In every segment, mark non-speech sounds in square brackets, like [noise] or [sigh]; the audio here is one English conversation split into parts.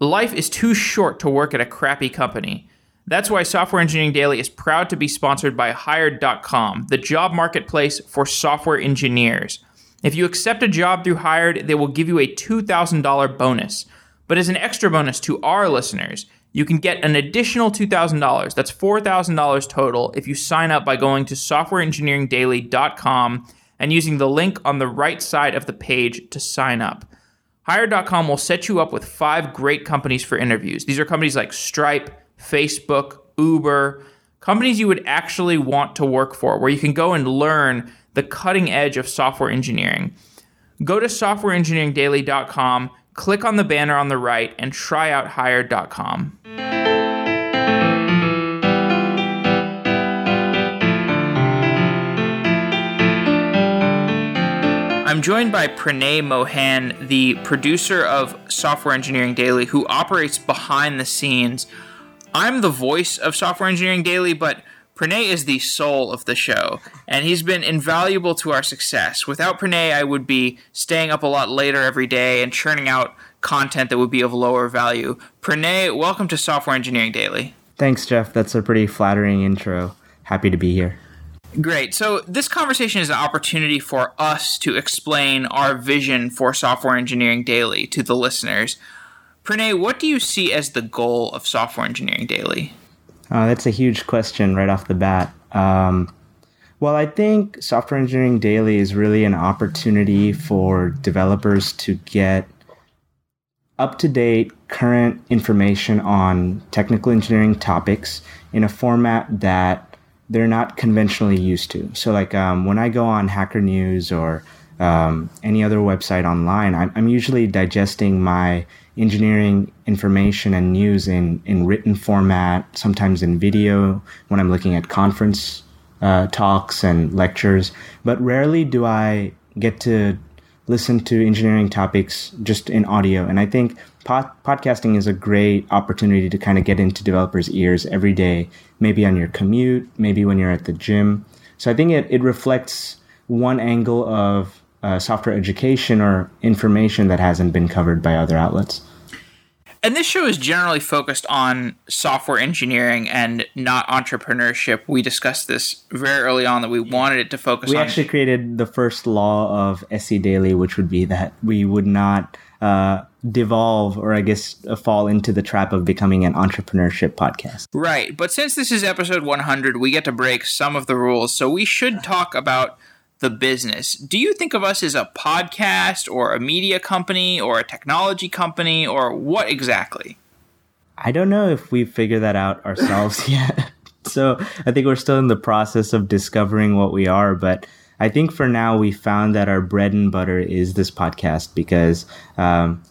Life is too short to work at a crappy company. That's why Software Engineering Daily is proud to be sponsored by Hired.com, the job marketplace for software engineers. If you accept a job through Hired, they will give you a $2,000 bonus. But as an extra bonus to our listeners, you can get an additional $2,000. That's $4,000 total if you sign up by going to softwareengineeringdaily.com and using the link on the right side of the page to sign up. Hired.com will set you up with five great companies for interviews. These are companies like Stripe, Facebook, Uber, companies you would actually want to work for, where you can go and learn the cutting edge of software engineering. Go to softwareengineeringdaily.com, click on the banner on the right, and try out hired.com. I'm joined by Pranay Mohan, the producer of Software Engineering Daily, who operates behind the scenes. I'm the voice of Software Engineering Daily, but Pranay is the soul of the show, and he's been invaluable to our success. Without Pranay, I would be staying up a lot later every day and churning out content that would be of lower value. Pranay, welcome to Software Engineering Daily. Thanks, Jeff. That's a pretty flattering intro. Happy to be here. Great. So, this conversation is an opportunity for us to explain our vision for Software Engineering Daily to the listeners. Pranay, what do you see as the goal of Software Engineering Daily? Uh, that's a huge question right off the bat. Um, well, I think Software Engineering Daily is really an opportunity for developers to get up to date, current information on technical engineering topics in a format that they're not conventionally used to. So, like um, when I go on Hacker News or um, any other website online, I'm, I'm, usually digesting my engineering information and news in, in written format, sometimes in video when I'm looking at conference uh, talks and lectures. But rarely do I get to listen to engineering topics just in audio. And I think pod- podcasting is a great opportunity to kind of get into developers' ears every day, maybe on your commute, maybe when you're at the gym. So I think it, it reflects one angle of uh, software education or information that hasn't been covered by other outlets. And this show is generally focused on software engineering and not entrepreneurship. We discussed this very early on that we wanted it to focus we on. We actually created the first law of SE Daily, which would be that we would not uh, devolve or I guess uh, fall into the trap of becoming an entrepreneurship podcast. Right. But since this is episode 100, we get to break some of the rules. So we should talk about the business. Do you think of us as a podcast or a media company or a technology company or what exactly? I don't know if we figured that out ourselves [laughs] yet. so I think we're still in the process of discovering what we are. But I think for now we found that our bread and butter is this podcast because um,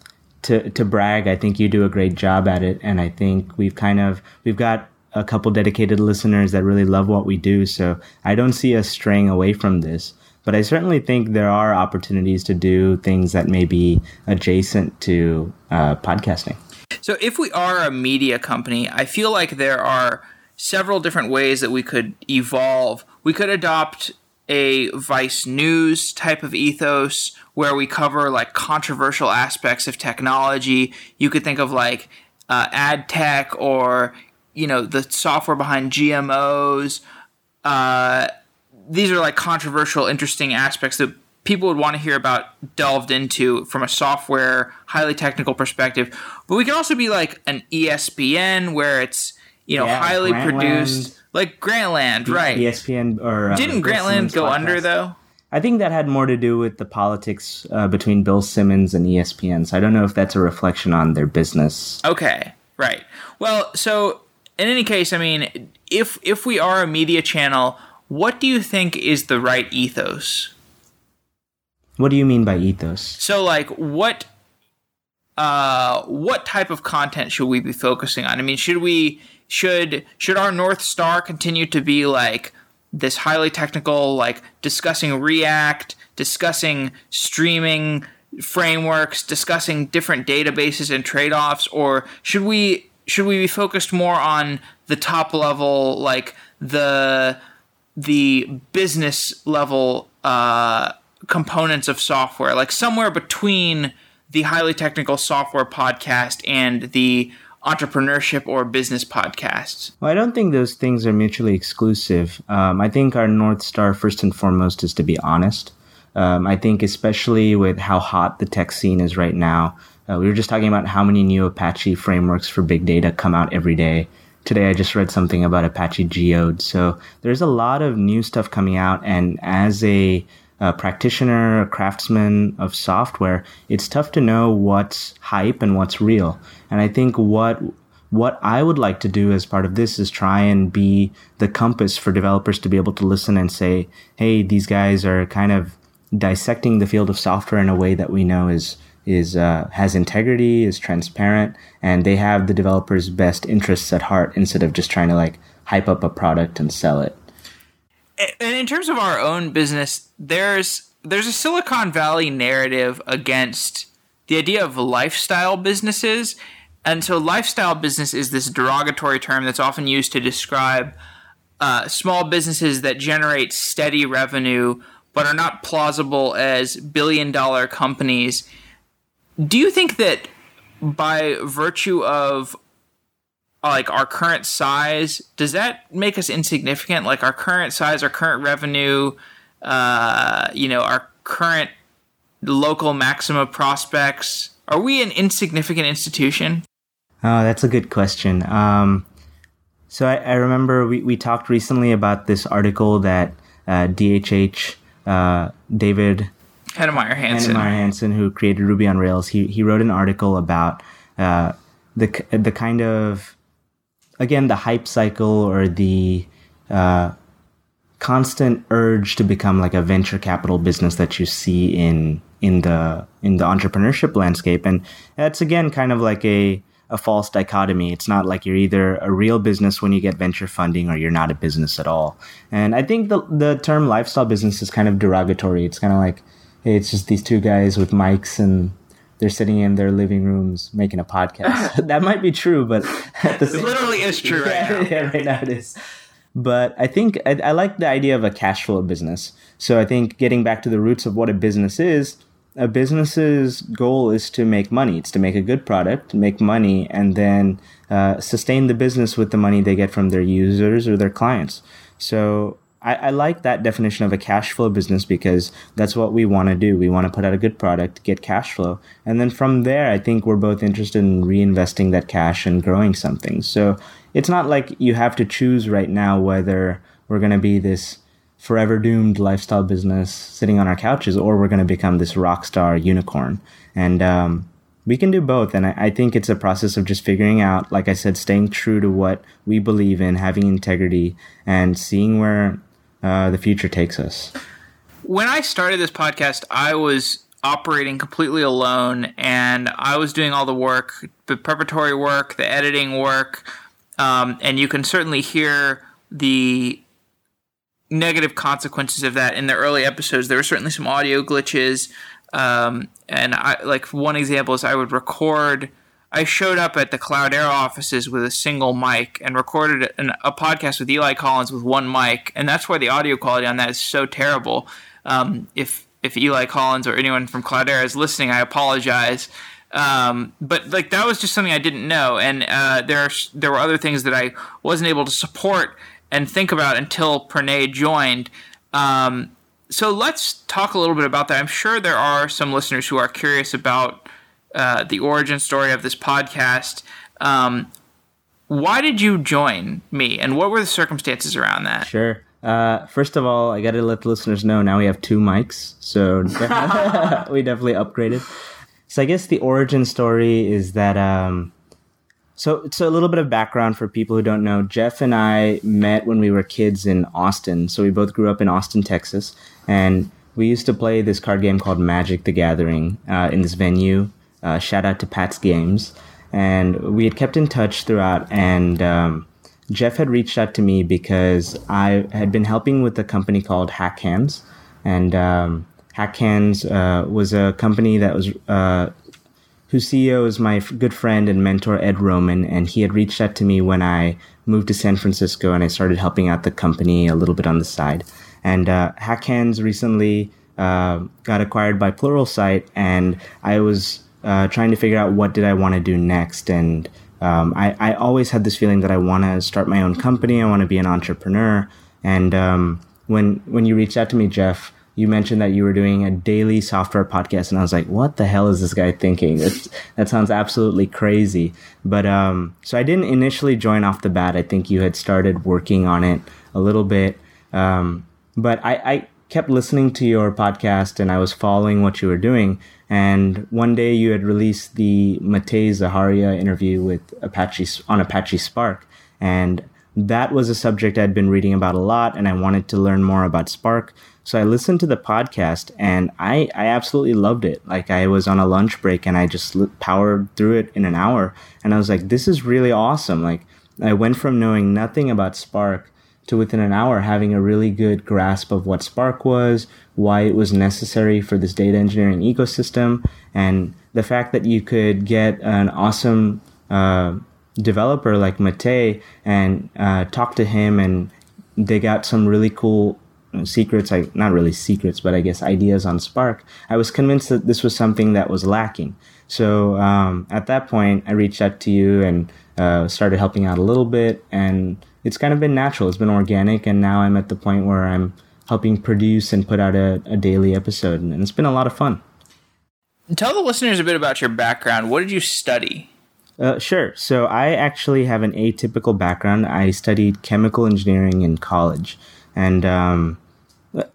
to to brag, I think you do a great job at it, and I think we've kind of we've got a couple dedicated listeners that really love what we do. So I don't see us straying away from this. But I certainly think there are opportunities to do things that may be adjacent to uh, podcasting. So if we are a media company, I feel like there are several different ways that we could evolve. We could adopt a Vice News type of ethos where we cover like controversial aspects of technology. You could think of like uh, ad tech or you know the software behind GMOs. Uh, these are like controversial, interesting aspects that people would want to hear about delved into from a software, highly technical perspective. But we can also be like an ESPN where it's you know yeah, highly Grantland, produced, like Grantland, right? ESPN or uh, didn't Grantland go podcast. under though? I think that had more to do with the politics uh, between Bill Simmons and ESPN. So I don't know if that's a reflection on their business. Okay, right. Well, so in any case, I mean, if if we are a media channel, what do you think is the right ethos? What do you mean by ethos? So, like, what uh, what type of content should we be focusing on? I mean, should we should should our north star continue to be like this highly technical, like discussing React, discussing streaming frameworks, discussing different databases and trade offs, or should we should we be focused more on the top level, like the the business level uh, components of software, like somewhere between the highly technical software podcast and the entrepreneurship or business podcasts? Well, I don't think those things are mutually exclusive. Um, I think our North Star, first and foremost, is to be honest. Um, I think, especially with how hot the tech scene is right now, uh, we were just talking about how many new Apache frameworks for big data come out every day. Today, I just read something about Apache Geode. So there's a lot of new stuff coming out. And as a, a practitioner, a craftsman of software, it's tough to know what's hype and what's real. And I think what what I would like to do as part of this is try and be the compass for developers to be able to listen and say, hey, these guys are kind of dissecting the field of software in a way that we know is is uh, has integrity, is transparent, and they have the developer's best interests at heart instead of just trying to like hype up a product and sell it. And in terms of our own business, there's there's a Silicon Valley narrative against the idea of lifestyle businesses. And so, lifestyle business is this derogatory term that's often used to describe uh, small businesses that generate steady revenue but are not plausible as billion dollar companies. Do you think that by virtue of like our current size, does that make us insignificant? Like our current size, our current revenue, uh, you know, our current local maxima prospects, are we an insignificant institution? Oh, that's a good question. Um, so I, I, remember we, we talked recently about this article that uh, DHH uh, David Heinemeier Hansson. Heinemeier Hansson, who created Ruby on Rails, he he wrote an article about uh, the the kind of again the hype cycle or the uh, constant urge to become like a venture capital business that you see in in the in the entrepreneurship landscape, and that's again kind of like a a false dichotomy. It's not like you're either a real business when you get venture funding or you're not a business at all. And I think the the term lifestyle business is kind of derogatory. It's kind of like it's just these two guys with mics and they're sitting in their living rooms making a podcast. [laughs] that might be true, but it literally is true yeah, right now. [laughs] Yeah, right now it is. But I think I, I like the idea of a cash flow business. So I think getting back to the roots of what a business is, a business's goal is to make money. It's to make a good product, make money, and then uh, sustain the business with the money they get from their users or their clients. So I, I like that definition of a cash flow business because that's what we want to do. We want to put out a good product, get cash flow, and then from there, I think we're both interested in reinvesting that cash and growing something. So it's not like you have to choose right now whether we're going to be this forever doomed lifestyle business sitting on our couches, or we're going to become this rock star unicorn. And um, we can do both. And I, I, think it's a process of just figuring out, like I said, staying true to what we believe in, having integrity, and seeing where uh, the future takes us. When I started this podcast, I was operating completely alone, and I was doing all the work, the preparatory work, the editing work, um, and you can certainly hear the negative consequences of that in the early episodes. There were certainly some audio glitches, um, and I like one example is I would record. I showed up at the Cloudera offices with a single mic and recorded an, a podcast with Eli Collins with one mic, and that's why the audio quality on that is so terrible. Um, if if Eli Collins or anyone from Cloudera is listening, I apologize. Um, but like that was just something I didn't know, and uh, there are, there were other things that I wasn't able to support and think about until Pranay joined. Um, so let's talk a little bit about that. I'm sure there are some listeners who are curious about uh, the origin story of this podcast. Um, why did you join me, and what were the circumstances around that? Sure. Uh, first of all, I got to let the listeners know now we have two mics, so [laughs] [laughs] we definitely upgraded. So I guess the origin story is that um, so, so a little bit of background for people who don't know. Jeff and I met when we were kids in Austin. So we both grew up in Austin, Texas, and we used to play this card game called Magic: The Gathering uh, in this venue. Uh, shout out to Pat's Games, and we had kept in touch throughout. And um, Jeff had reached out to me because I had been helping with a company called HackHands, and um, HackHands uh, was a company that was uh, whose CEO is my good friend and mentor, Ed Roman, and he had reached out to me when I moved to San Francisco and I started helping out the company a little bit on the side. And uh, HackHands recently uh, got acquired by Pluralsight, and I was uh, trying to figure out what did I want to do next. And um, I, I always had this feeling that I want to start my own company. I want to be an entrepreneur. And um, when when you reached out to me, Jeff, you mentioned that you were doing a daily software podcast, and I was like, "What the hell is this guy thinking? [laughs] That's, that sounds absolutely crazy." But um, so I didn't initially join off the bat. I think you had started working on it a little bit, um, but I, I kept listening to your podcast and I was following what you were doing. And one day you had released the Matei Zaharia interview with Apache on Apache Spark, and that was a subject I'd been reading about a lot, and I wanted to learn more about Spark. So I listened to the podcast, and I I absolutely loved it. Like I was on a lunch break, and I just powered through it in an hour, and I was like, this is really awesome. Like I went from knowing nothing about Spark to within an hour having a really good grasp of what Spark was, why it was necessary for this data engineering ecosystem, and the fact that you could get an awesome uh, developer like Matei and uh, talk to him, and they got some really cool secrets, like not really secrets, but I guess ideas on Spark. I was convinced that this was something that was lacking. So um, at that point, I reached out to you and uh, started helping out a little bit, and it's kind of been natural. It's been organic, and now I'm at the point where I'm helping produce and put out a, a daily episode, and it's been a lot of fun. Tell the listeners a bit about your background. What did you study? Uh, sure. So I actually have an atypical background. I studied chemical engineering in college, and um,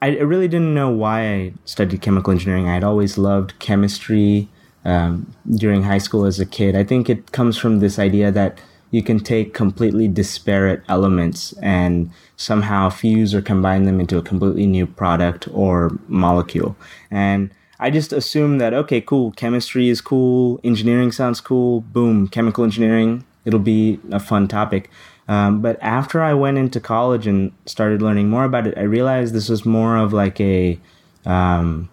I really didn't know why I studied chemical engineering. I had always loved chemistry um, during high school as a kid. I think it comes from this idea that you can take completely disparate elements and somehow fuse or combine them into a completely new product or molecule. And I just assumed that, okay, cool, chemistry is cool, engineering sounds cool, boom, chemical engineering, it'll be a fun topic. Um, but after I went into college and started learning more about it, I realized this was more of like a um,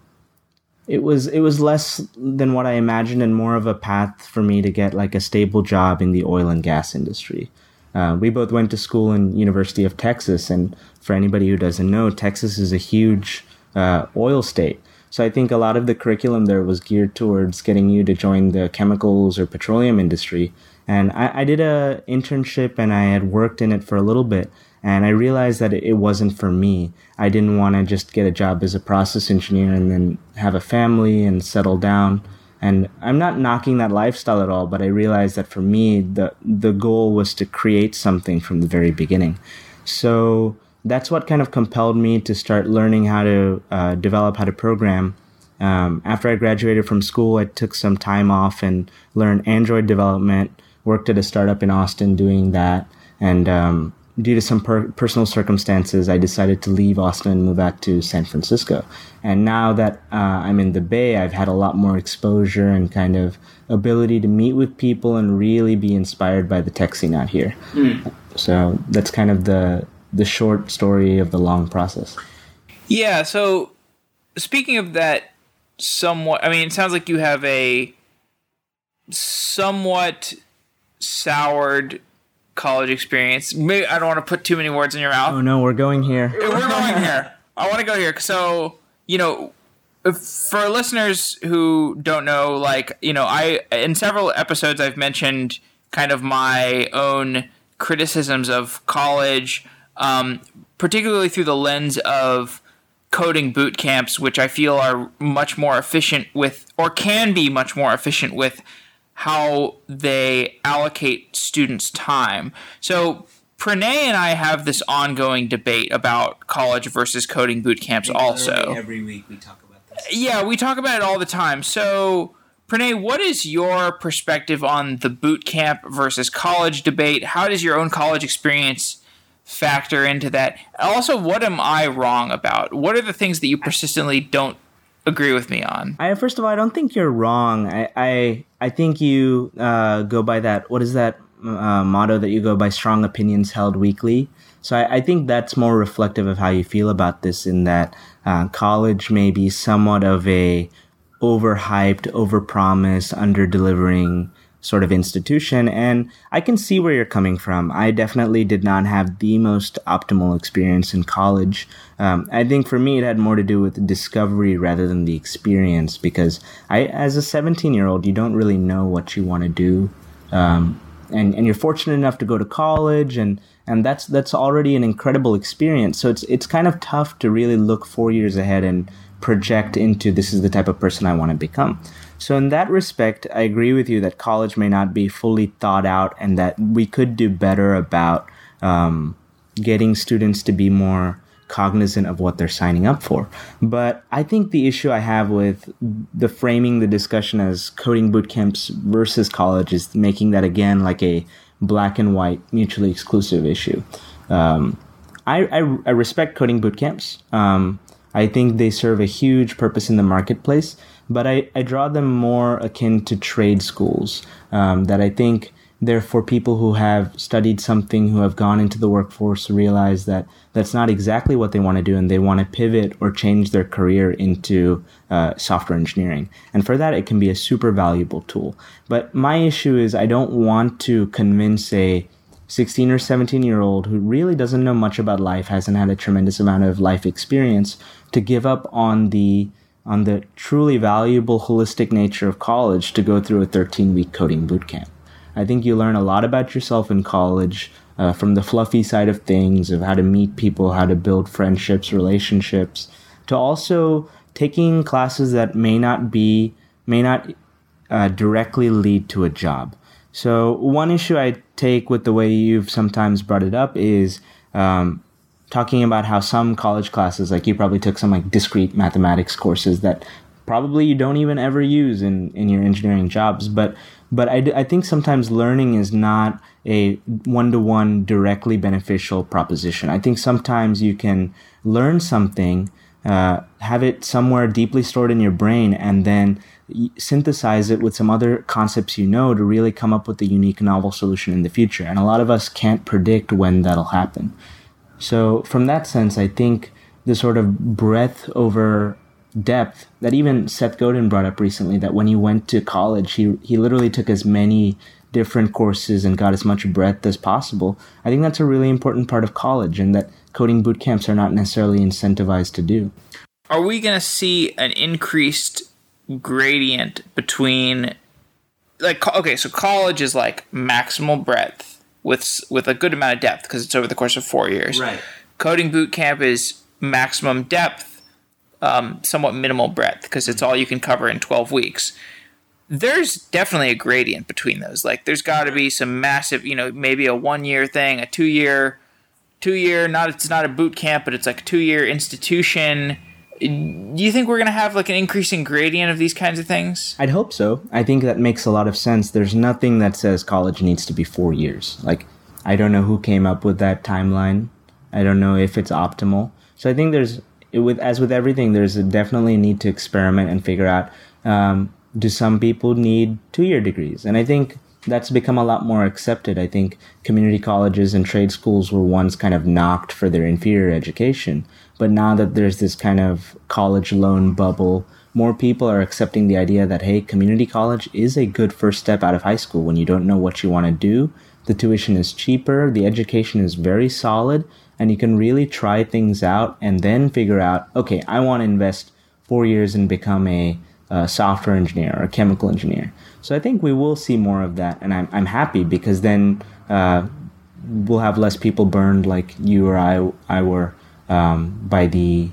it was it was less than what I imagined and more of a path for me to get like a stable job in the oil and gas industry. Uh, we both went to school in University of Texas, and for anybody who doesn't know, Texas is a huge uh, oil state. So I think a lot of the curriculum there was geared towards getting you to join the chemicals or petroleum industry. And I, I did a internship, and I had worked in it for a little bit, and I realized that it wasn't for me. I didn't want to just get a job as a process engineer and then have a family and settle down. And I'm not knocking that lifestyle at all, but I realized that for me, the, the goal was to create something from the very beginning. So that's what kind of compelled me to start learning how to uh, develop, how to program. Um, after I graduated from school, I took some time off and learned Android development, worked at a startup in Austin doing that. And um, due to some per- personal circumstances, I decided to leave Austin and move out to San Francisco. And now that uh, I'm in the Bay, I've had a lot more exposure and kind of ability to meet with people and really be inspired by the tech scene out here. Mm. So that's kind of the the short story of the long process. Yeah. So speaking of that, somewhat. I mean, it sounds like you have a somewhat soured college experience. Maybe I don't want to put too many words in your mouth. Oh no, we're going here. We're going here. I want to go here. So you know, for listeners who don't know, like you know, I in several episodes I've mentioned kind of my own criticisms of college, um, particularly through the lens of coding boot camps, which I feel are much more efficient with, or can be much more efficient with how they allocate students' time. So Pranay and I have this ongoing debate about college versus coding boot camps. Also, every week we talk about this. Yeah, we talk about it all the time. So. Pranay, what is your perspective on the boot camp versus college debate? How does your own college experience factor into that? Also, what am I wrong about? What are the things that you persistently don't agree with me on. I first of all, I don't think you're wrong. I I, I think you uh, go by that. What is that uh, motto that you go by? Strong opinions held weakly. So I, I, think that's more reflective of how you feel about this. In that uh, college may be somewhat of a overhyped, overpromised, under delivering sort of institution. And I can see where you're coming from. I definitely did not have the most optimal experience in college. Um, I think for me, it had more to do with discovery rather than the experience because I, as a 17 year old, you don't really know what you want to do. Um, and, and you're fortunate enough to go to college and, and that's that's already an incredible experience. So it's it's kind of tough to really look four years ahead and project into this is the type of person I want to become. So, in that respect, I agree with you that college may not be fully thought out and that we could do better about um, getting students to be more cognizant of what they're signing up for. But I think the issue I have with the framing the discussion as coding boot camps versus college is making that again like a black and white, mutually exclusive issue. Um, I, I, I, respect coding boot camps. Um, I think they serve a huge purpose in the marketplace, but I, I draw them more akin to trade schools um, that I think they're for people who have studied something, who have gone into the workforce, realize that that's not exactly what they want to do, and they want to pivot or change their career into uh, software engineering. And for that, it can be a super valuable tool. But my issue is I don't want to convince a 16 or 17 year old who really doesn't know much about life, hasn't had a tremendous amount of life experience, to give up on the on the truly valuable holistic nature of college to go through a 13 week coding bootcamp. I think you learn a lot about yourself in college uh, from the fluffy side of things, of how to meet people, how to build friendships, relationships, to also taking classes that may not be, may not uh, directly lead to a job. So, one issue I take with the way you've sometimes brought it up is um, talking about how some college classes, like you probably took some like discrete mathematics courses that probably you don't even ever use in, in your engineering jobs. But but I, I think sometimes learning is not a one to one directly beneficial proposition. I think sometimes you can learn something, uh, have it somewhere deeply stored in your brain, and then synthesize it with some other concepts you know to really come up with a unique novel solution in the future. And a lot of us can't predict when that'll happen. So, from that sense, I think the sort of breadth over depth that even Seth Godin brought up recently that when he went to college, he, he literally took as many different courses and got as much breadth as possible. I think that's a really important part of college and that coding boot camps are not necessarily incentivized to do. Are we going to see an increased gradient between like okay, so college is like maximal breadth with with a good amount of depth because it's over the course of four years. Right. Coding boot camp is maximum depth, um, somewhat minimal breadth because it's all you can cover in twelve weeks. There's definitely a gradient between those. Like, there's got to be some massive, you know, maybe a one year thing, a two year, two year. Not it's not a boot camp, but it's like a two year institution do you think we're going to have like an increasing gradient of these kinds of things? I'd hope so. I think that makes a lot of sense. There's nothing that says college needs to be four years. Like, I don't know who came up with that timeline. I don't know if it's optimal. So I think there's, with as with everything, there's a definitely a need to experiment and figure out um, do some people need two year degrees? And I think that's become a lot more accepted. I think community colleges and trade schools were once kind of knocked for their inferior education. But now that there's this kind of college loan bubble, more people are accepting the idea that, hey, community college is a good first step out of high school when you don't know what you want to do. The tuition is cheaper, the education is very solid, and you can really try things out and then figure out, okay, I want to invest four years and become a, a software engineer or a chemical engineer. So I think we will see more of that, and I'm, I'm happy because then uh, we'll have less people burned like you or I, I were um, by the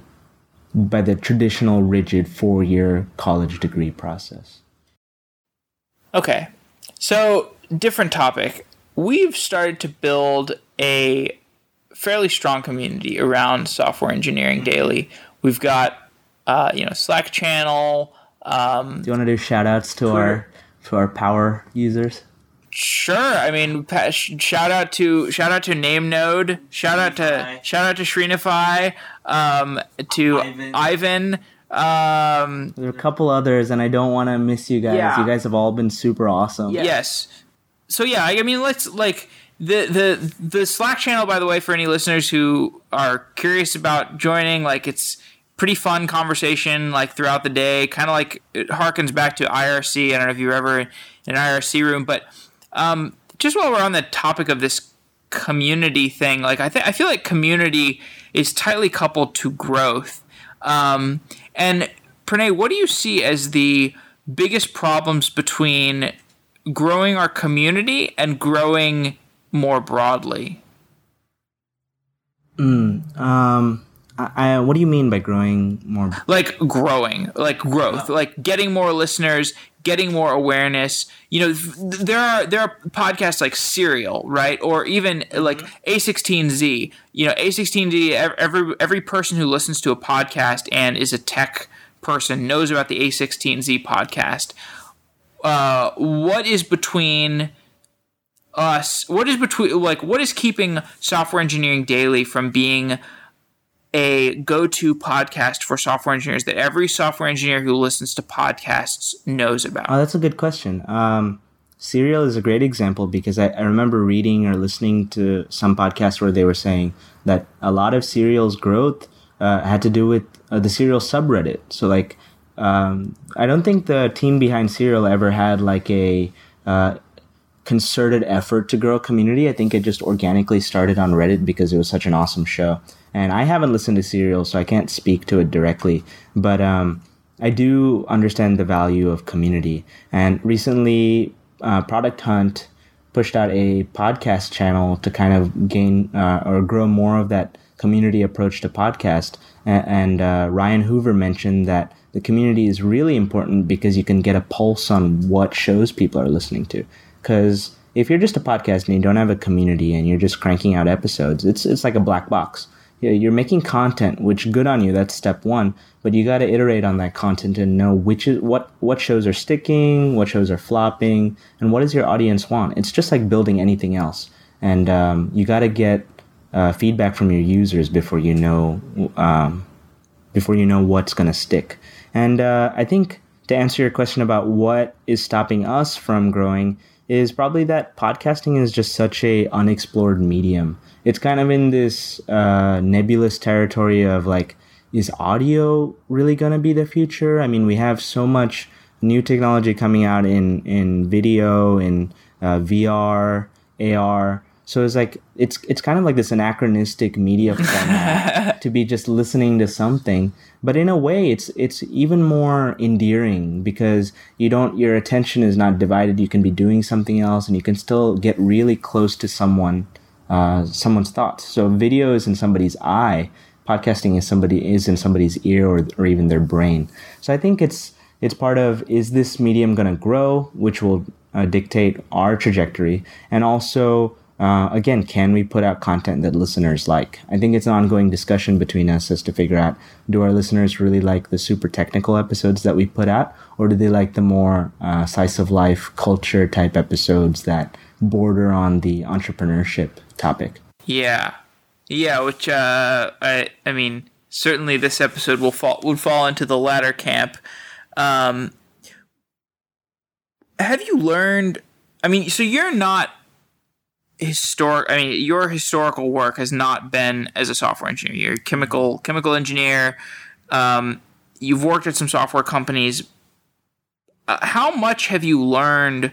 by the traditional rigid four year college degree process. Okay, so different topic. We've started to build a fairly strong community around software engineering daily. We've got uh, you know Slack channel. Um, do you want to do shout outs to Twitter. our to our power users? Sure. I mean, shout out to shout out to Name Node. Shout out to shout out to Shrinify. Um, to Ivan. Ivan um, there are a couple others, and I don't want to miss you guys. Yeah. You guys have all been super awesome. Yes. So yeah, I mean, let's like the the the Slack channel. By the way, for any listeners who are curious about joining, like it's pretty fun conversation like throughout the day. Kind of like it harkens back to IRC. I don't know if you were ever in an IRC room. But um, just while we're on the topic of this community thing, like I think I feel like community is tightly coupled to growth. Um, and Pranay, what do you see as the biggest problems between growing our community and growing more broadly? Mm, um, I, I, what do you mean by growing more? Like growing, like growth, like getting more listeners, getting more awareness. You know, there are there are podcasts like Serial, right, or even like A16Z. You know, A16Z. Every every person who listens to a podcast and is a tech person knows about the A16Z podcast. Uh, what is between us? What is between like what is keeping Software Engineering Daily from being a go-to podcast for software engineers that every software engineer who listens to podcasts knows about? Oh, that's a good question. Um, Serial is a great example because I, I, remember reading or listening to some podcasts where they were saying that a lot of Serial's growth uh, had to do with uh, the Serial subreddit. So like, um, I don't think the team behind Serial ever had like a uh, concerted effort to grow a community. I think it just organically started on Reddit because it was such an awesome show. And I haven't listened to Serial, so I can't speak to it directly. But um, I do understand the value of community. And recently, uh, Product Hunt pushed out a podcast channel to kind of gain uh, or grow more of that community approach to podcast. And, uh, Ryan Hoover mentioned that the community is really important because you can get a pulse on what shows people are listening to. Because if you're just a podcast and you don't have a community and you're just cranking out episodes, it's it's like a black box you're making content, which good on you. That's step one. But you got to iterate on that content and know which is what what shows are sticking, what shows are flopping, and what does your audience want. It's just like building anything else, and um, you got to get uh, feedback from your users before you know um, before you know what's going to stick. And uh, I think to answer your question about what is stopping us from growing is probably that podcasting is just such a unexplored medium it's kind of in this uh, nebulous territory of like, is audio really going to be the future? I mean, we have so much new technology coming out in in video, in uh, VR, AR. So it's like it's it's kind of like this anachronistic media [laughs] format to be just listening to something. But in a way, it's it's even more endearing because you don't your attention is not divided. You can be doing something else, and you can still get really close to someone uh, someone's thoughts. So video is in somebody's eye. Podcasting is somebody is in somebody's ear or, or even their brain. So I think it's it's part of is this medium going to grow, which will uh, dictate our trajectory, and also uh, again, can we put out content that listeners like? I think it's an ongoing discussion between us as to figure out do our listeners really like the super technical episodes that we put out, or do they like the more uh, slice of life culture type episodes that border on the entrepreneurship topic. Yeah, yeah. Which uh, I I mean, certainly this episode will fall would fall into the latter camp. Um, have you learned? I mean, so you're not historic. I mean, your historical work has not been as a software engineer. You're a chemical chemical engineer. Um, you've worked at some software companies. Uh, how much have you learned?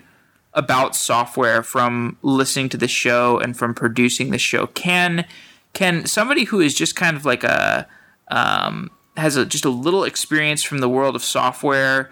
about software from listening to the show and from producing the show. Can can somebody who is just kind of like a um, has a, just a little experience from the world of software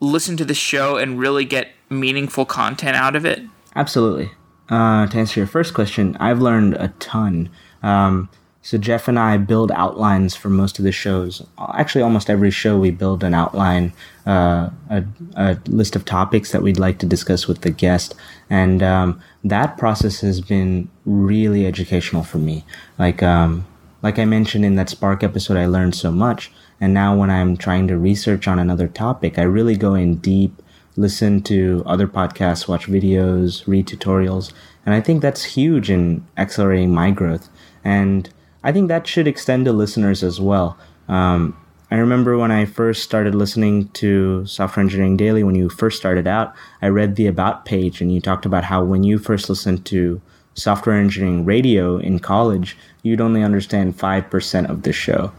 listen to the show and really get meaningful content out of it? Absolutely. Uh, to answer your first question, I've learned a ton. Um, so Jeff and I build outlines for most of the shows. Actually, almost every show we build an outline, uh, a, a, list of topics that we'd like to discuss with the guest, and um, that process has been really educational for me. Like, um, like I mentioned in that Spark episode, I learned so much, and now when I'm trying to research on another topic, I really go in deep, listen to other podcasts, watch videos, read tutorials, and I think that's huge in accelerating my growth. And I think that should extend to listeners as well. Um, I remember when I first started listening to Software Engineering Daily, when you first started out, I read the About page and you talked about how when you first listened to software engineering radio in college, you'd only understand 5% of the show.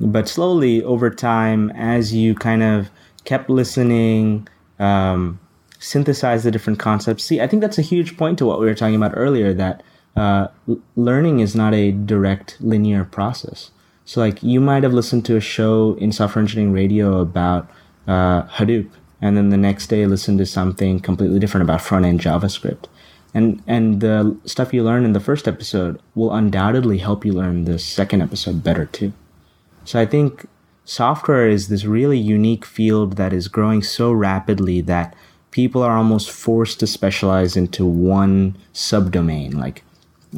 But slowly over time, as you kind of kept listening, um, synthesize the different concepts. See, I think that's a huge point to what we were talking about earlier that uh, learning is not a direct linear process. So, like, you might have listened to a show in software engineering radio about uh, Hadoop, and then the next day listen to something completely different about front end JavaScript. And, and the stuff you learn in the first episode will undoubtedly help you learn the second episode better too. So I think software is this really unique field that is growing so rapidly that people are almost forced to specialize into one subdomain. Like,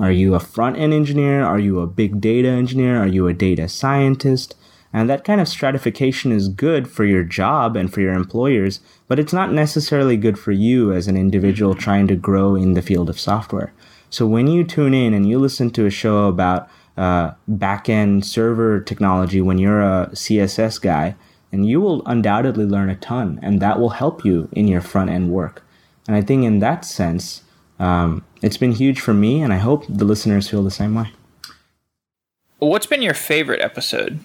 are you a front end engineer? Are you a big data engineer? Are you a data scientist? And that kind of stratification is good for your job and for your employers, but it's not necessarily good for you as an individual trying to grow in the field of software. So when you tune in and you listen to a show about uh, backend server technology when you're a CSS guy, and you will undoubtedly learn a ton, and that will help you in your front end work. And I think in that sense, um, it's been huge for me, and I hope the listeners feel the same way. What's been your favorite episode?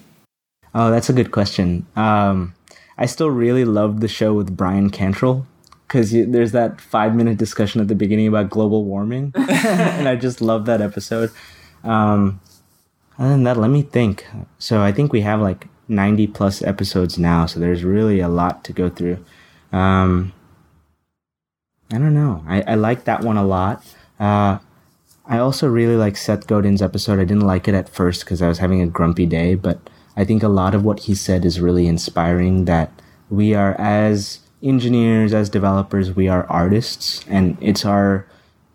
Oh, that's a good question. Um, I still really loved the show with Bryan Cantrill because there's that five minute discussion at the beginning about global warming, [laughs] and I just love that episode. Um, other than that, let me think. So I think we have like 90 plus episodes now, so there's really a lot to go through. Um, I don't know. I, I like that one a lot. Uh, I also really like Seth Godin's episode. I didn't like it at first because I was having a grumpy day, but I think a lot of what he said is really inspiring that we are as engineers, as developers, we are artists and it's our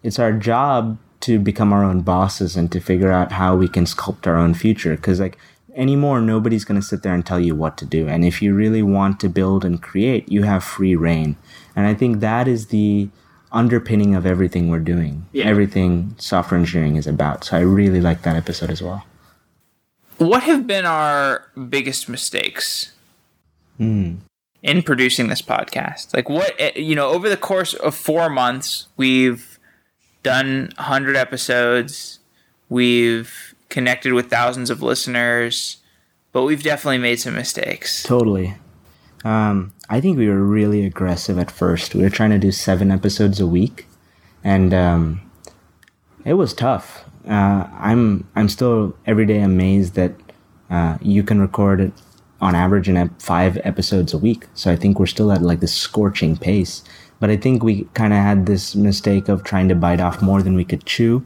it's our job to become our own bosses and to figure out how we can sculpt our own future cuz like anymore nobody's going to sit there and tell you what to do and if you really want to build and create you have free reign and i think that is the underpinning of everything we're doing yeah. everything software engineering is about so i really like that episode as well what have been our biggest mistakes mm. in producing this podcast? Like, what, eh, you know, over the course of four months, we've done 100 episodes, we've connected with thousands of listeners, but we've definitely made some mistakes. Totally. Um, I think we were really aggressive at first. We were trying to do seven episodes a week, and um, it was tough uh, I'm I'm still every day amazed that uh, you can record on average in five episodes a week. So I think we're still at like this scorching pace. But I think we kind of had this mistake of trying to bite off more than we could chew.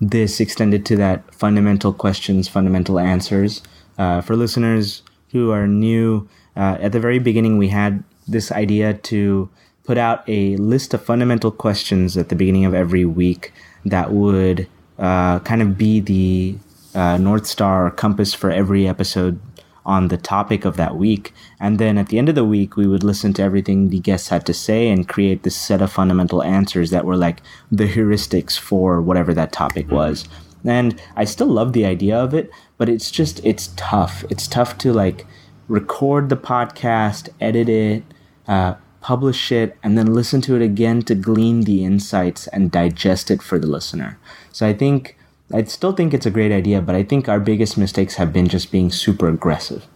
This extended to that fundamental questions, fundamental answers. Uh, for listeners who are new, uh, at the very beginning, we had this idea to put out a list of fundamental questions at the beginning of every week that would uh, kind of be the uh, North Star or compass for every episode on the topic of that week. And then at the end of the week, we would listen to everything the guests had to say and create this set of fundamental answers that were like the heuristics for whatever that topic was. And I still love the idea of it, but it's just, it's tough. It's tough to like record the podcast, edit it, uh, publish it, and then listen to it again to glean the insights and digest it for the listener. So I think I still think it's a great idea, but I think our biggest mistakes have been just being super aggressive,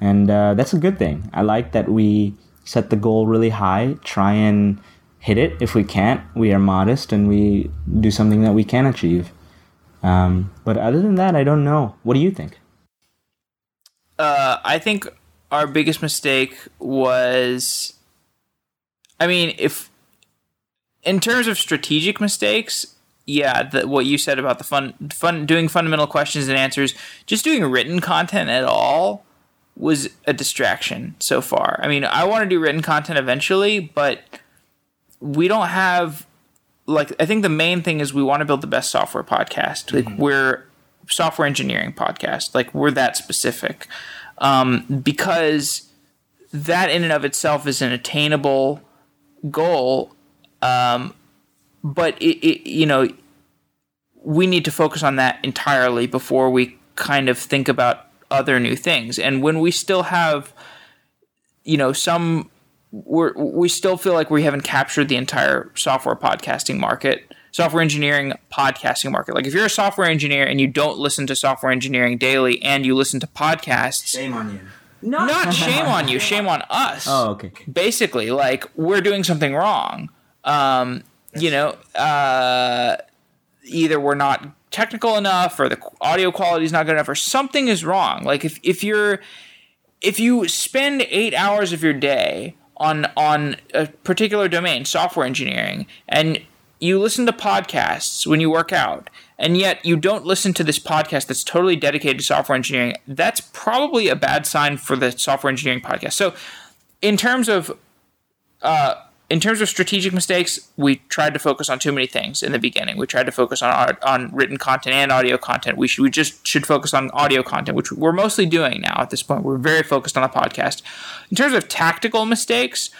and uh, that's a good thing. I like that we set the goal really high, try and hit it. If we can't, we are modest and we do something that we can achieve. Um, but other than that, I don't know. What do you think? Uh, I think our biggest mistake was, I mean, if in terms of strategic mistakes, yeah, the, what you said about the fun, fun doing fundamental questions and answers, just doing written content at all was a distraction so far. I mean, I want to do written content eventually, but we don't have like I think the main thing is we want to build the best software podcast. Like mm-hmm. we're software engineering podcast. Like we're that specific. Um, because that in and of itself is an attainable goal. Um, but it, it, you know we need to focus on that entirely before we kind of think about other new things and when we still have you know some we're, we still feel like we haven't captured the entire software podcasting market software engineering podcasting market like if you're a software engineer and you don't listen to software engineering daily and you listen to podcasts shame on you not, not shame on you, shame on us. Oh, okay. Basically, like we're doing something wrong. Um, you know, uh, either we're not technical enough, or the audio quality is not good enough, or something is wrong. Like if if you're if you spend eight hours of your day on on a particular domain, software engineering, and you listen to podcasts when you work out, and yet you don't listen to this podcast that's totally dedicated to software engineering, that's probably a bad sign for the software engineering podcast. So, in terms of uh, in terms of strategic mistakes, we tried to focus on too many things in the beginning. We tried to focus on on written content and audio content. We should we just should focus on audio content, which we're mostly doing now at this point. We're very focused on the podcast. In terms of tactical mistakes,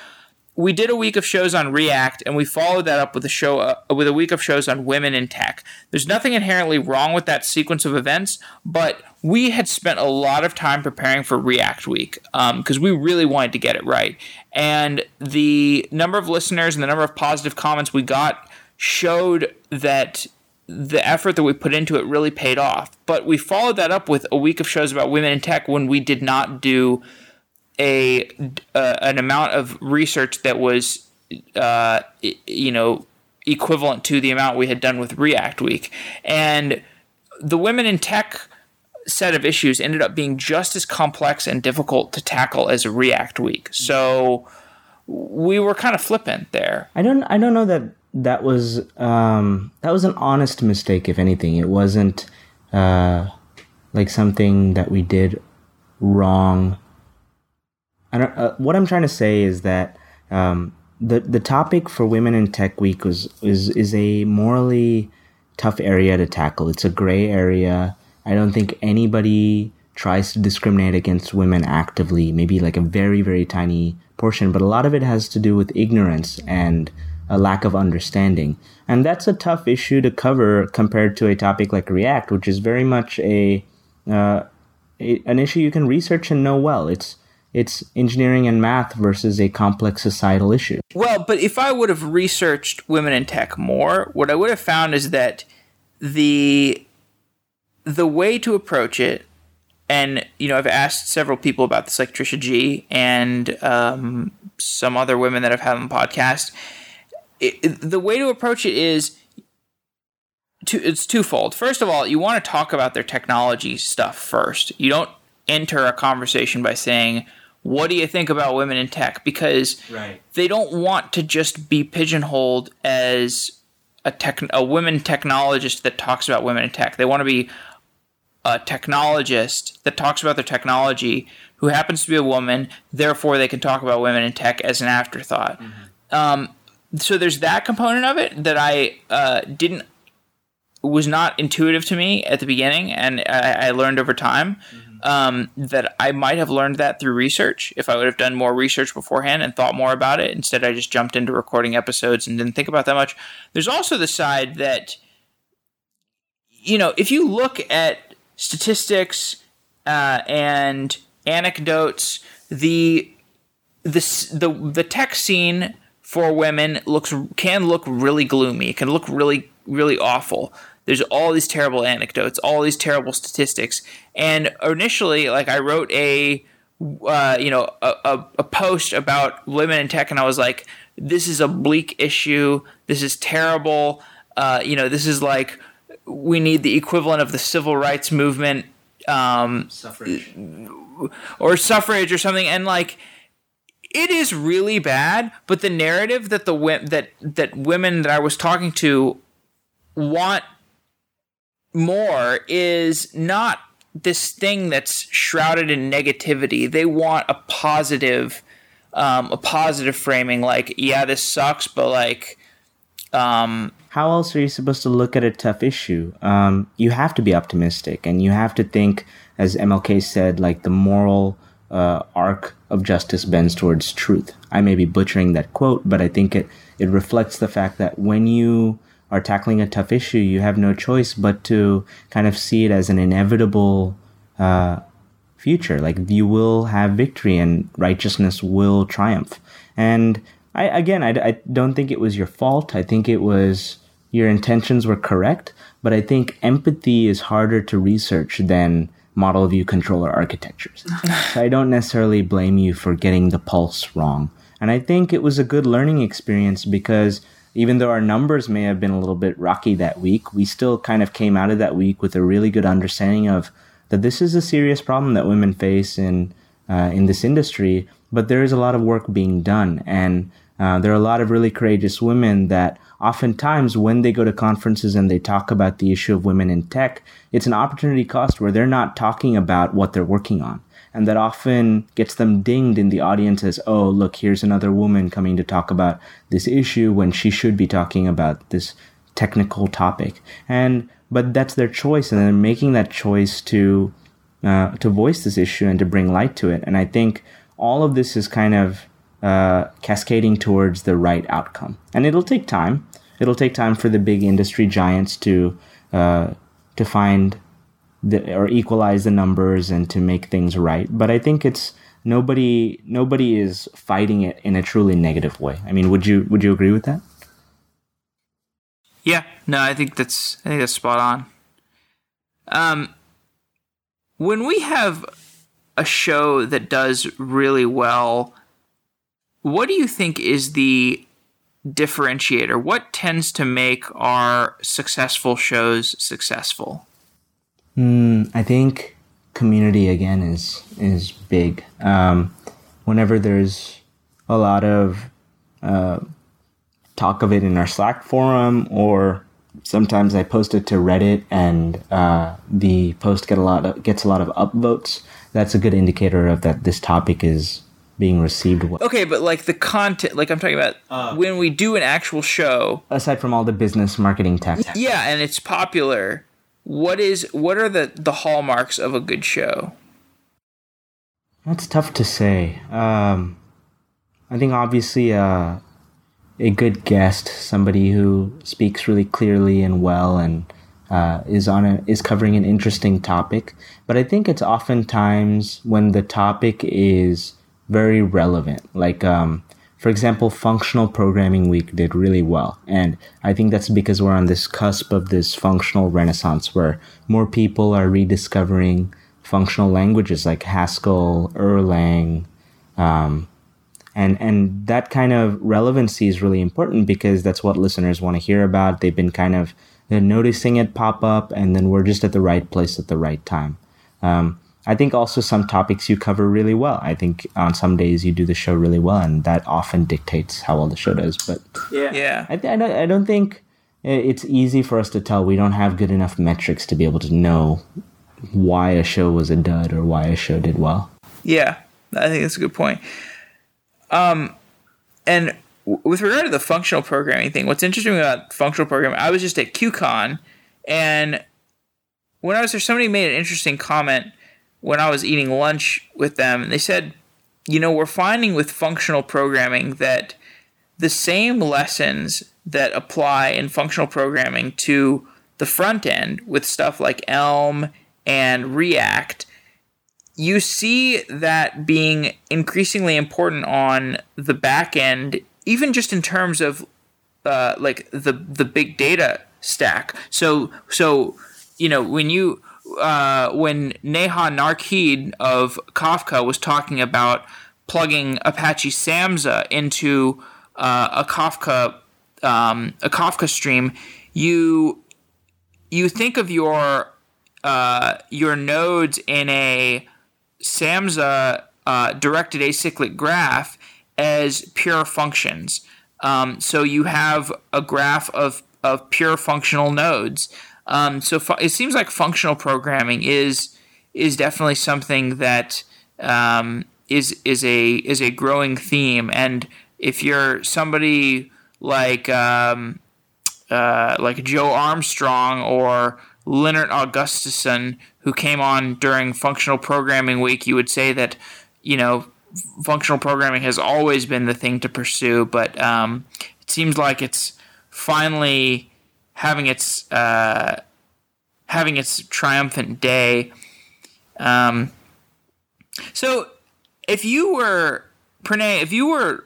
we did a week of shows on React, and we followed that up with a show uh, with a week of shows on women in tech. There's nothing inherently wrong with that sequence of events, but we had spent a lot of time preparing for React Week because um, we really wanted to get it right. And the number of listeners and the number of positive comments we got showed that the effort that we put into it really paid off. But we followed that up with a week of shows about women in tech when we did not do a uh, an amount of research that was uh, you know equivalent to the amount we had done with React Week, and the women in tech set of issues ended up being just as complex and difficult to tackle as React Week. So we were kind of flippant there. I don't I don't know that that was um, that was an honest mistake. If anything, it wasn't uh, like something that we did wrong I don't, uh, what I'm trying to say is that um, the the topic for Women in Tech Week was is is a morally tough area to tackle. It's a gray area. I don't think anybody tries to discriminate against women actively. Maybe like a very very tiny portion, but a lot of it has to do with ignorance and a lack of understanding. And that's a tough issue to cover compared to a topic like React, which is very much a, uh, a an issue you can research and know well. It's it's engineering and math versus a complex societal issue. Well, but if I would have researched women in tech more, what I would have found is that the the way to approach it, and you know, I've asked several people about this, like Trisha Gee and um, some other women that I've had on the podcast. It, the way to approach it is two, it's twofold. First of all, you want to talk about their technology stuff first. You don't enter a conversation by saying, what do you think about women in tech? Because right. they don't want to just be pigeonholed as a tech a women technologist that talks about women in tech. They want to be a technologist that talks about their technology who happens to be a woman. Therefore, they can talk about women in tech as an afterthought. Mm-hmm. Um, so there's that component of it that I uh, didn't was not intuitive to me at the beginning, and I, I learned over time. Mm-hmm um, that I might have learned that through research if I would have done more research beforehand and thought more about it. Instead, I just jumped into recording episodes and didn't think about that much. There's also the side that, you know, if you look at statistics uh, and anecdotes, the the the the tech scene for women looks can look really gloomy. It can look really really awful there's all these terrible anecdotes, all these terrible statistics. And initially, like I wrote a uh, you know a, a, a, post about women in tech, and I was like, this is a bleak issue. This is terrible. Uh, you know, this is like we need the equivalent of the civil rights movement, um, suffrage, or suffrage or something, and like it is really bad. But the narrative that the that that women that I was talking to want more is not this thing that's shrouded in negativity. They want a positive, um, a positive framing. Like, yeah, this sucks, but like, um, how else are you supposed to look at a tough issue? Um, you have to be optimistic, and you have to think, as MLK said, like the moral uh, arc of justice bends towards truth. I may be butchering that quote, but I think it it reflects the fact that when you are tackling a tough issue, you have no choice but to kind of see it as an inevitable uh, future. Like you will have victory and righteousness will triumph. And I, again, I, I don't think it was your fault. I think it was your intentions were correct, but I think empathy is harder to research than model view controller architectures. [laughs] so I don't necessarily blame you for getting the pulse wrong. And I think it was a good learning experience because even though our numbers may have been a little bit rocky that week, we still kind of came out of that week with a really good understanding of that this is a serious problem that women face in uh, in this industry. But there is a lot of work being done, and uh, there are a lot of really courageous women that oftentimes when they go to conferences and they talk about the issue of women in tech, it's an opportunity cost where they're not talking about what they're working on. And that often gets them dinged in the audience as, oh, look, here's another woman coming to talk about this issue when she should be talking about this technical topic. And, but that's their choice and they're making that choice to, uh, to voice this issue and to bring light to it. And I think all of this is kind of uh, cascading towards the right outcome. And it'll take time. It'll take time for the big industry giants to uh, to find the, or equalize the numbers and to make things right. But I think it's nobody nobody is fighting it in a truly negative way. I mean, would you would you agree with that? Yeah, no, I think that's I think that's spot on. Um, when we have a show that does really well what do you think is the differentiator? What tends to make our successful shows successful? Mm, I think community again is is big. Um, whenever there's a lot of uh, talk of it in our Slack forum, or sometimes I post it to Reddit, and uh, the post get a lot of, gets a lot of upvotes. That's a good indicator of that this topic is being received well. Okay, but like the content, like I'm talking about uh, when we do an actual show. Aside from all the business marketing tech. Yeah, and it's popular. What is what are the the hallmarks of a good show? That's tough to say. Um, I think obviously uh, a good guest, somebody who speaks really clearly and well and uh, is on a, is covering an interesting topic. But I think it's oftentimes when the topic is very relevant. Like, um, for example, Functional Programming Week did really well. And I think that's because we're on this cusp of this functional renaissance where more people are rediscovering functional languages like Haskell, Erlang, um, and and that kind of relevancy is really important because that's what listeners want to hear about. They've been kind of noticing it pop up, and then we're just at the right place at the right time. Um, I think also some topics you cover really well. I think on some days you do the show really well, and that often dictates how well the show does. But yeah, yeah, I, I, don't, I don't think it's easy for us to tell. We don't have good enough metrics to be able to know why a show was a dud or why a show did well. Yeah, I think that's a good point. Um, and w- with regard to the functional programming thing, what's interesting about functional programming, I was just at QCon, and when I was there, somebody made an interesting comment when I was eating lunch with them, they said, you know, we're finding with functional programming that the same lessons that apply in functional programming to the front end with stuff like Elm and React, you see that being increasingly important on the back end, even just in terms of uh, like the the big data stack. So so you know when you uh, when Neha Narkhede of Kafka was talking about plugging Apache Samza into uh, a Kafka um, a Kafka stream, you you think of your uh, your nodes in a Samza uh, directed acyclic graph as pure functions. Um, so you have a graph of of pure functional nodes. Um, so fu- it seems like functional programming is is definitely something that um, is is a is a growing theme. And if you're somebody like um, uh, like Joe Armstrong or Lennart Augustsson, who came on during Functional Programming Week, you would say that you know functional programming has always been the thing to pursue, but um, it seems like it's finally having its uh, having its triumphant day. Um, so, if you were Pranay, if you were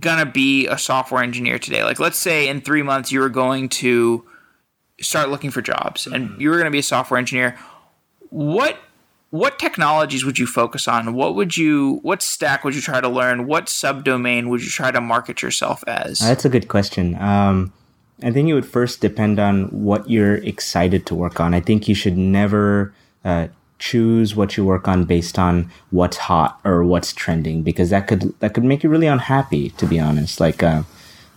gonna be a software engineer today, like let's say in three months you were going to start looking for jobs and mm-hmm. you were gonna be a software engineer, what what technologies would you focus on? What would you what stack would you try to learn? What subdomain would you try to market yourself as? That's a good question. Um, I think it would first depend on what you're excited to work on. I think you should never uh, choose what you work on based on what's hot or what's trending because that could that could make you really unhappy. To be honest, like. Uh,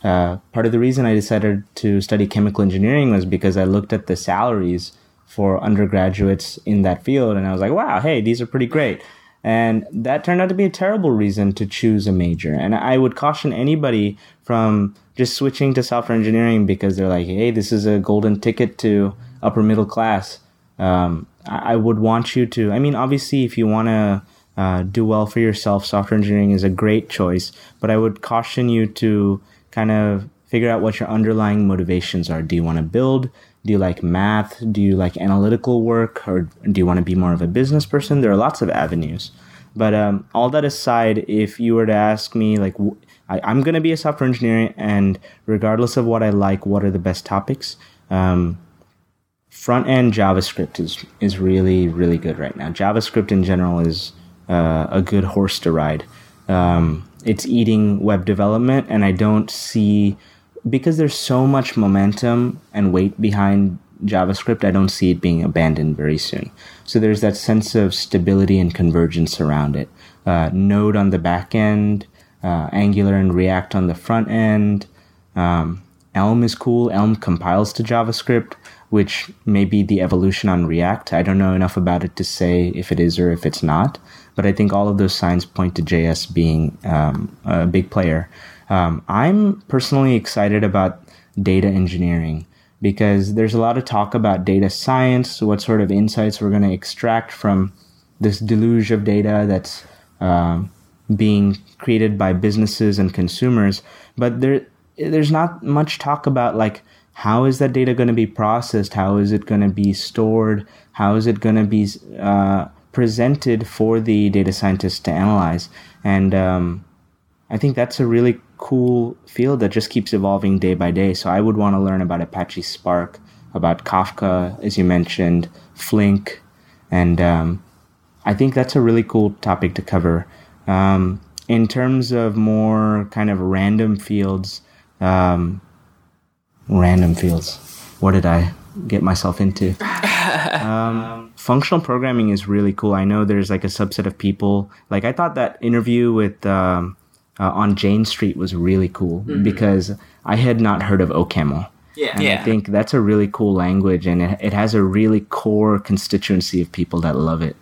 uh, part of the reason I decided to study chemical engineering was because I looked at the salaries for undergraduates in that field and I was like, wow, hey, these are pretty great. And that turned out to be a terrible reason to choose a major. And I would caution anybody from just switching to software engineering because they're like, hey, this is a golden ticket to upper middle class. Um, I would want you to, I mean, obviously, if you want to uh, do well for yourself, software engineering is a great choice, but I would caution you to kind of figure out what your underlying motivations are. Do you want to build? Do you like math? Do you like analytical work? Or do you want to be more of a business person? There are lots of avenues. But um, all that aside, if you were to ask me, like, I, am going to be a software engineer, and regardless of what I like, what are the best topics? Um, front end JavaScript is is really really good right now. JavaScript in general is uh, a good horse to ride. Um, it's eating web development, and I don't see because there's so much momentum and weight behind JavaScript. I don't see it being abandoned very soon. So there's that sense of stability and convergence around it. Uh, Node on the back end, uh, Angular and React on the front end. Um, Elm is cool. Elm compiles to JavaScript, which may be the evolution on React. I don't know enough about it to say if it is or if it's not. But I think all of those signs point to JS being um, a big player. Um, I'm personally excited about data engineering because there's a lot of talk about data science, what sort of insights we're going to extract from this deluge of data that's um, being created by businesses and consumers. But there, there's not much talk about like how is that data going to be processed? How is it going to be stored? How is it going to be uh, presented for the data scientists to analyze. And um, I think that's a really cool field that just keeps evolving day by day. So I would want to learn about Apache Spark, about Kafka, as you mentioned, Flink, and um, I think that's a really cool topic to cover. Um, in terms of more kind of random fields, um, random fields. What did I get myself into? [laughs] Um, functional programming is really cool. I know there's like a subset of people. Like I thought that interview with um, uh, on Jane Street was really cool mm-hmm. because I had not heard of OCaml. Yeah. And yeah. I think that's a really cool language and it, it has a really core constituency of people that love it.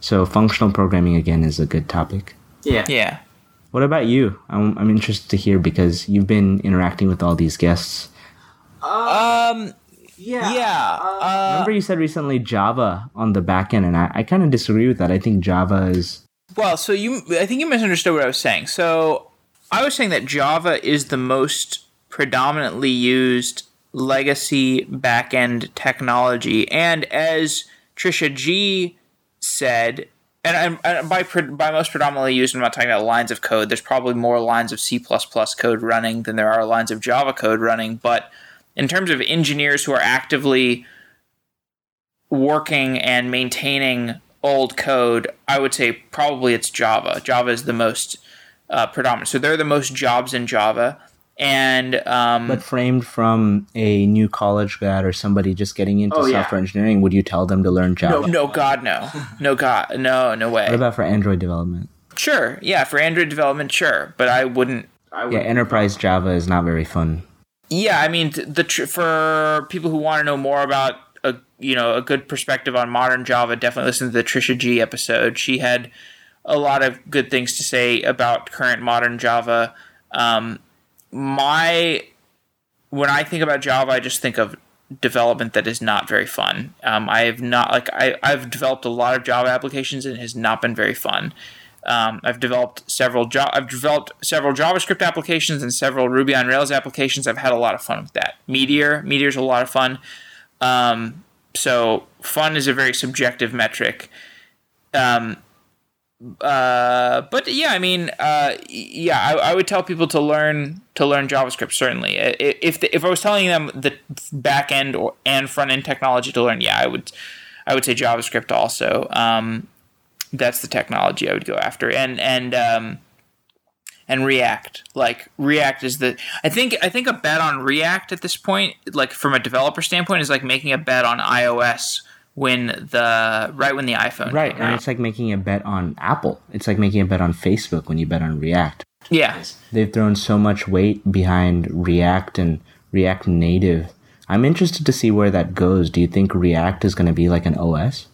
So functional programming again is a good topic. Yeah. Yeah. What about you? I'm, I'm interested to hear because you've been interacting with all these guests. Um, yeah. Yeah. Uh, Remember you said recently Java on the back end, and I, I kind of disagree with that. I think Java is. Well, so you, I think you misunderstood what I was saying. So I was saying that Java is the most predominantly used legacy backend technology, and as Trisha Gee said, and, and by by most predominantly used, I'm not talking about lines of code. There's probably more lines of C++ code running than there are lines of Java code running, but in terms of engineers who are actively working and maintaining old code, I would say probably it's Java. Java is the most uh, predominant. So they're the most jobs in Java. And um, but framed from a new college grad or somebody just getting into oh, software yeah. engineering, would you tell them to learn Java? No, no, God, no, no, God, no, no way. What about for Android development? Sure, yeah, for Android development, sure, but I wouldn't. I wouldn't. Yeah, enterprise Java is not very fun. Yeah, I mean, the for people who want to know more about a you know a good perspective on modern Java, definitely listen to the Trisha Gee episode. She had a lot of good things to say about current modern Java. Um, my when I think about Java, I just think of development that is not very fun. Um, I have not like I I've developed a lot of Java applications and it has not been very fun. Um, I've developed several jo- I've developed several JavaScript applications and several Ruby on Rails applications. I've had a lot of fun with that. Meteor, Meteor's a lot of fun. Um, so fun is a very subjective metric. Um, uh, but yeah, I mean, uh, yeah, I, I, would tell people to learn to learn JavaScript. Certainly, if the, if I was telling them the back end or and front end technology to learn, yeah, I would I would say JavaScript also. Um, that's the technology I would go after, and and um, and React. Like React is the I think I think a bet on React at this point, like from a developer standpoint, is like making a bet on iOS when the right when the iPhone right, and it's like making a bet on Apple. It's like making a bet on Facebook when you bet on React. Yeah, they've thrown so much weight behind React and React Native. I'm interested to see where that goes. Do you think React is going to be like an OS?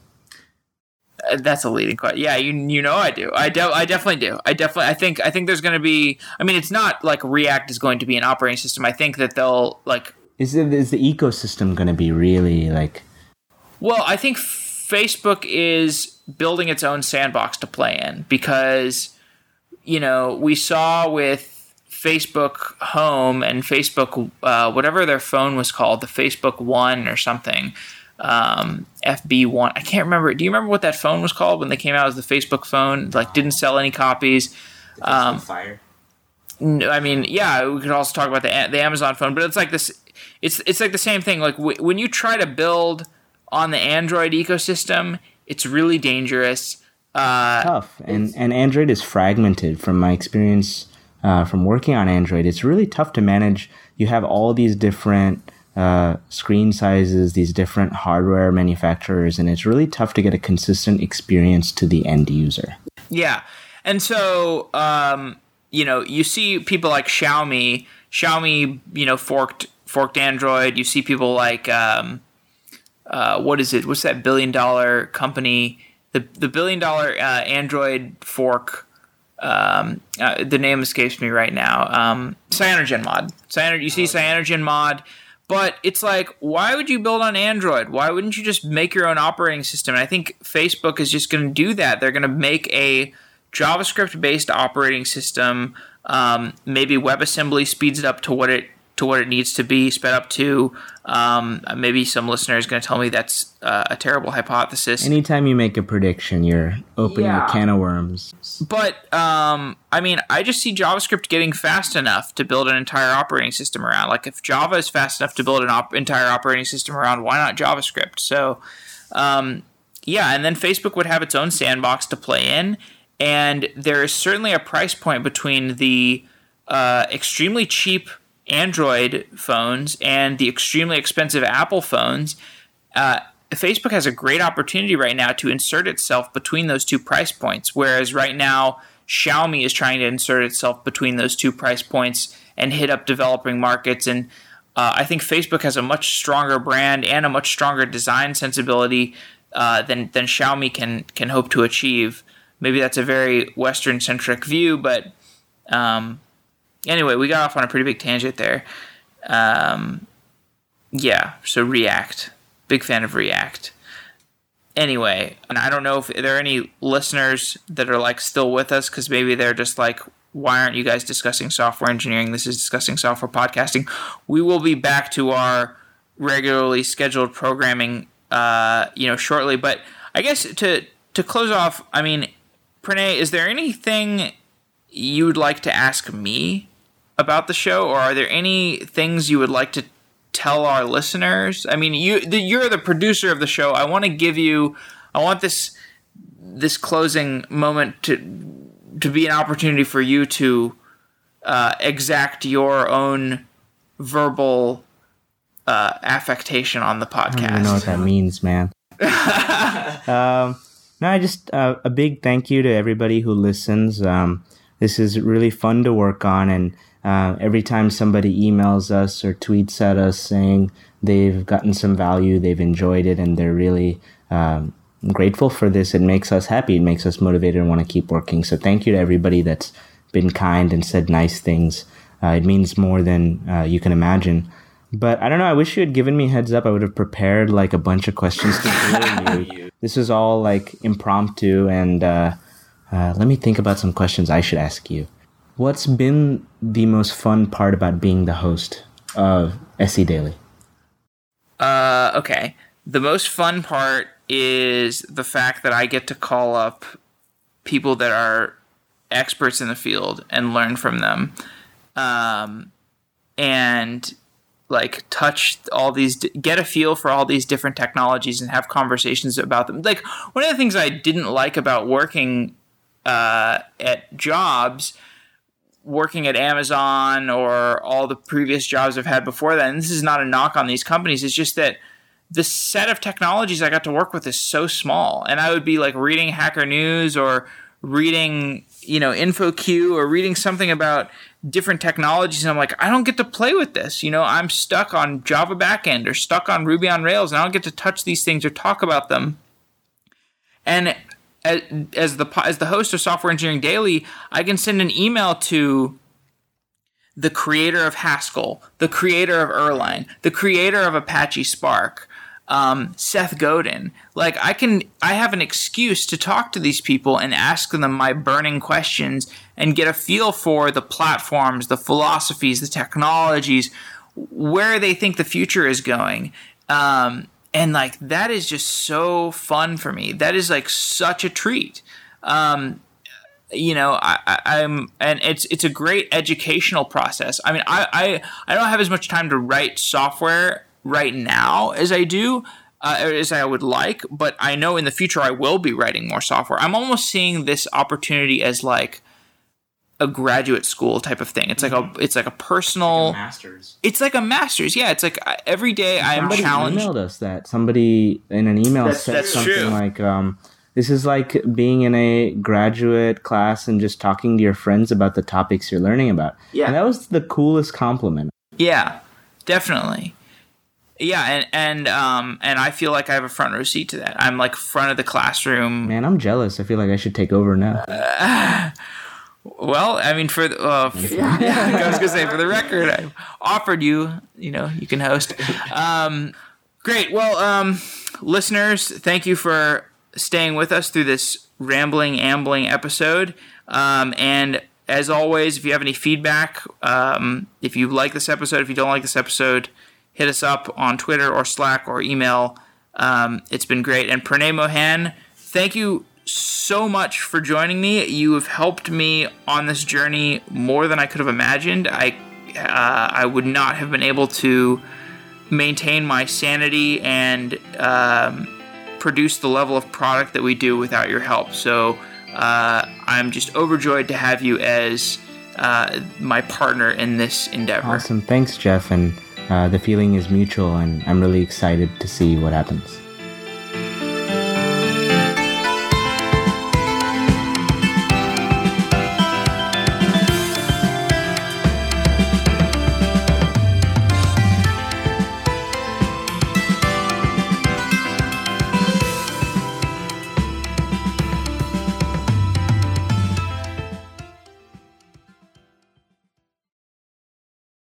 That's a leading question. Yeah, you you know I do. I do. I definitely do. I definitely. I think. I think there's going to be. I mean, it's not like React is going to be an operating system. I think that they'll like. Is it is the ecosystem going to be really like? Well, I think Facebook is building its own sandbox to play in because, you know, we saw with Facebook Home and Facebook, uh, whatever their phone was called, the Facebook One or something um, FB1. I can't remember. Do you remember what that phone was called when they came out as the Facebook phone? Like, didn't sell any copies. Um, Fire. No, I mean, yeah, we could also talk about the the Amazon phone, but it's like this. It's it's like the same thing. Like w- when you try to build on the Android ecosystem, it's really dangerous. Uh, tough, and and Android is fragmented. From my experience, uh, from working on Android, it's really tough to manage. You have all these different uh, screen sizes, these different hardware manufacturers, and it's really tough to get a consistent experience to the end user. Yeah, and so um, you know, you see people like Xiaomi. Xiaomi, you know, forked forked Android. You see people like um, uh, what is it? What's that billion dollar company? The the billion dollar uh, Android fork. Um, uh, the name escapes me right now. Um, CyanogenMod. Cyanogen, you see CyanogenMod but it's like, why would you build on Android? Why wouldn't you just make your own operating system? And I think Facebook is just going to do that. They're going to make a JavaScript based operating system. Um, maybe WebAssembly speeds it up to what it to what it needs to be sped up to. Um, maybe some listener is going to tell me that's uh, a terrible hypothesis. Anytime you make a prediction, you're opening yeah. a can of worms. But um, I mean, I just see JavaScript getting fast enough to build an entire operating system around. Like, if Java is fast enough to build an op- entire operating system around, why not JavaScript? So, um, yeah, and then Facebook would have its own sandbox to play in. And there is certainly a price point between the uh, extremely cheap Android phones and the extremely expensive Apple phones, uh, Facebook has a great opportunity right now to insert itself between those two price points. Whereas right now, Xiaomi is trying to insert itself between those two price points and hit up developing markets. And uh, I think Facebook has a much stronger brand and a much stronger design sensibility uh, than than Xiaomi can can hope to achieve. Maybe that's a very Western centric view, but um, anyway, we got off on a pretty big tangent there. Um, yeah, so React. Big fan of React. Anyway, and I don't know if there are any listeners that are like still with us because maybe they're just like, why aren't you guys discussing software engineering? This is discussing software podcasting. We will be back to our regularly scheduled programming, uh, you know, shortly. But I guess to to close off, I mean, Pranay, is there anything you would like to ask me about the show, or are there any things you would like to tell our listeners? I mean, you you're the producer of the show. I want to give you, I want this this closing moment to to be an opportunity for you to uh, exact your own verbal uh, affectation on the podcast. I don't know what that means, man. [laughs] um, no, I just uh, a big thank you to everybody who listens. Um, this is really fun to work on, and uh, every time somebody emails us or tweets at us saying they've gotten some value, they've enjoyed it, and they're really um, grateful for this, it makes us happy. It makes us motivated and want to keep working. So thank you to everybody that's been kind and said nice things. Uh, it means more than uh, you can imagine. But I don't know. I wish you had given me heads up. I would have prepared like a bunch of questions to you. [laughs] This is all like impromptu, and uh, uh, let me think about some questions I should ask you. What's been the most fun part about being the host of SE Daily? Uh, okay. The most fun part is the fact that I get to call up people that are experts in the field and learn from them. Um, and like touch all these get a feel for all these different technologies and have conversations about them like one of the things i didn't like about working uh, at jobs working at amazon or all the previous jobs i've had before that and this is not a knock on these companies it's just that the set of technologies i got to work with is so small. And i would be like reading hacker news or reading you know InfoQ or reading something about different technologies and I'm like I don't get to play with this. You know I'm stuck on Java backend or stuck on Ruby on Rails and I don't get to touch these things or talk about them. And as, the as the host of Software Engineering Daily I can send an email to the creator of Haskell the creator of Erlang the creator of Apache Spark um, Seth Godin. Like I can, I have an excuse to talk to these people and ask them my burning questions and get a feel for the platforms, the philosophies, the technologies, where they think the future is going. Um, and like that is just so fun for me. That is like such a treat. Um, you know, I, am and it's it's a great educational process. I mean, I, I I don't have as much time to write software right now as I do, uh, as I would like, but I know in the future I will be writing more software. I'm almost seeing this opportunity as like a graduate school type of thing. It's like a it's like a personal like a masters. It's like a masters. Yeah, it's like every day I am challenged. Somebody emailed us that somebody in an email that's, said that's something true. like um, this is like being in a graduate class and just talking to your friends about the topics you're learning about. Yeah. And that was the coolest compliment. Yeah, definitely. Yeah, and and um and I feel like I have a front row seat to that. I'm like front of the classroom. Man, I'm jealous. I feel like I should take over now. Uh, [laughs] well, I mean, for the, uh, yeah, [laughs] [laughs] I was gonna say for the record, I offered you. You know, you can host. Um, great. Well, um, listeners, thank you for staying with us through this rambling, ambling episode. Um, and as always, if you have any feedback, um, if you like this episode, if you don't like this episode hit us up on Twitter or Slack or email. Um, it's been great. And Pranay Mohan, thank you so much for joining me. You have helped me on this journey more than I could have imagined. I uh, I would not have been able to maintain my sanity and um, produce the level of product that we do without your help. So uh, I'm just overjoyed to have you as uh, my partner in this endeavor. Awesome. Thanks, Jeff. And uh, the feeling is mutual, and I'm really excited to see what happens.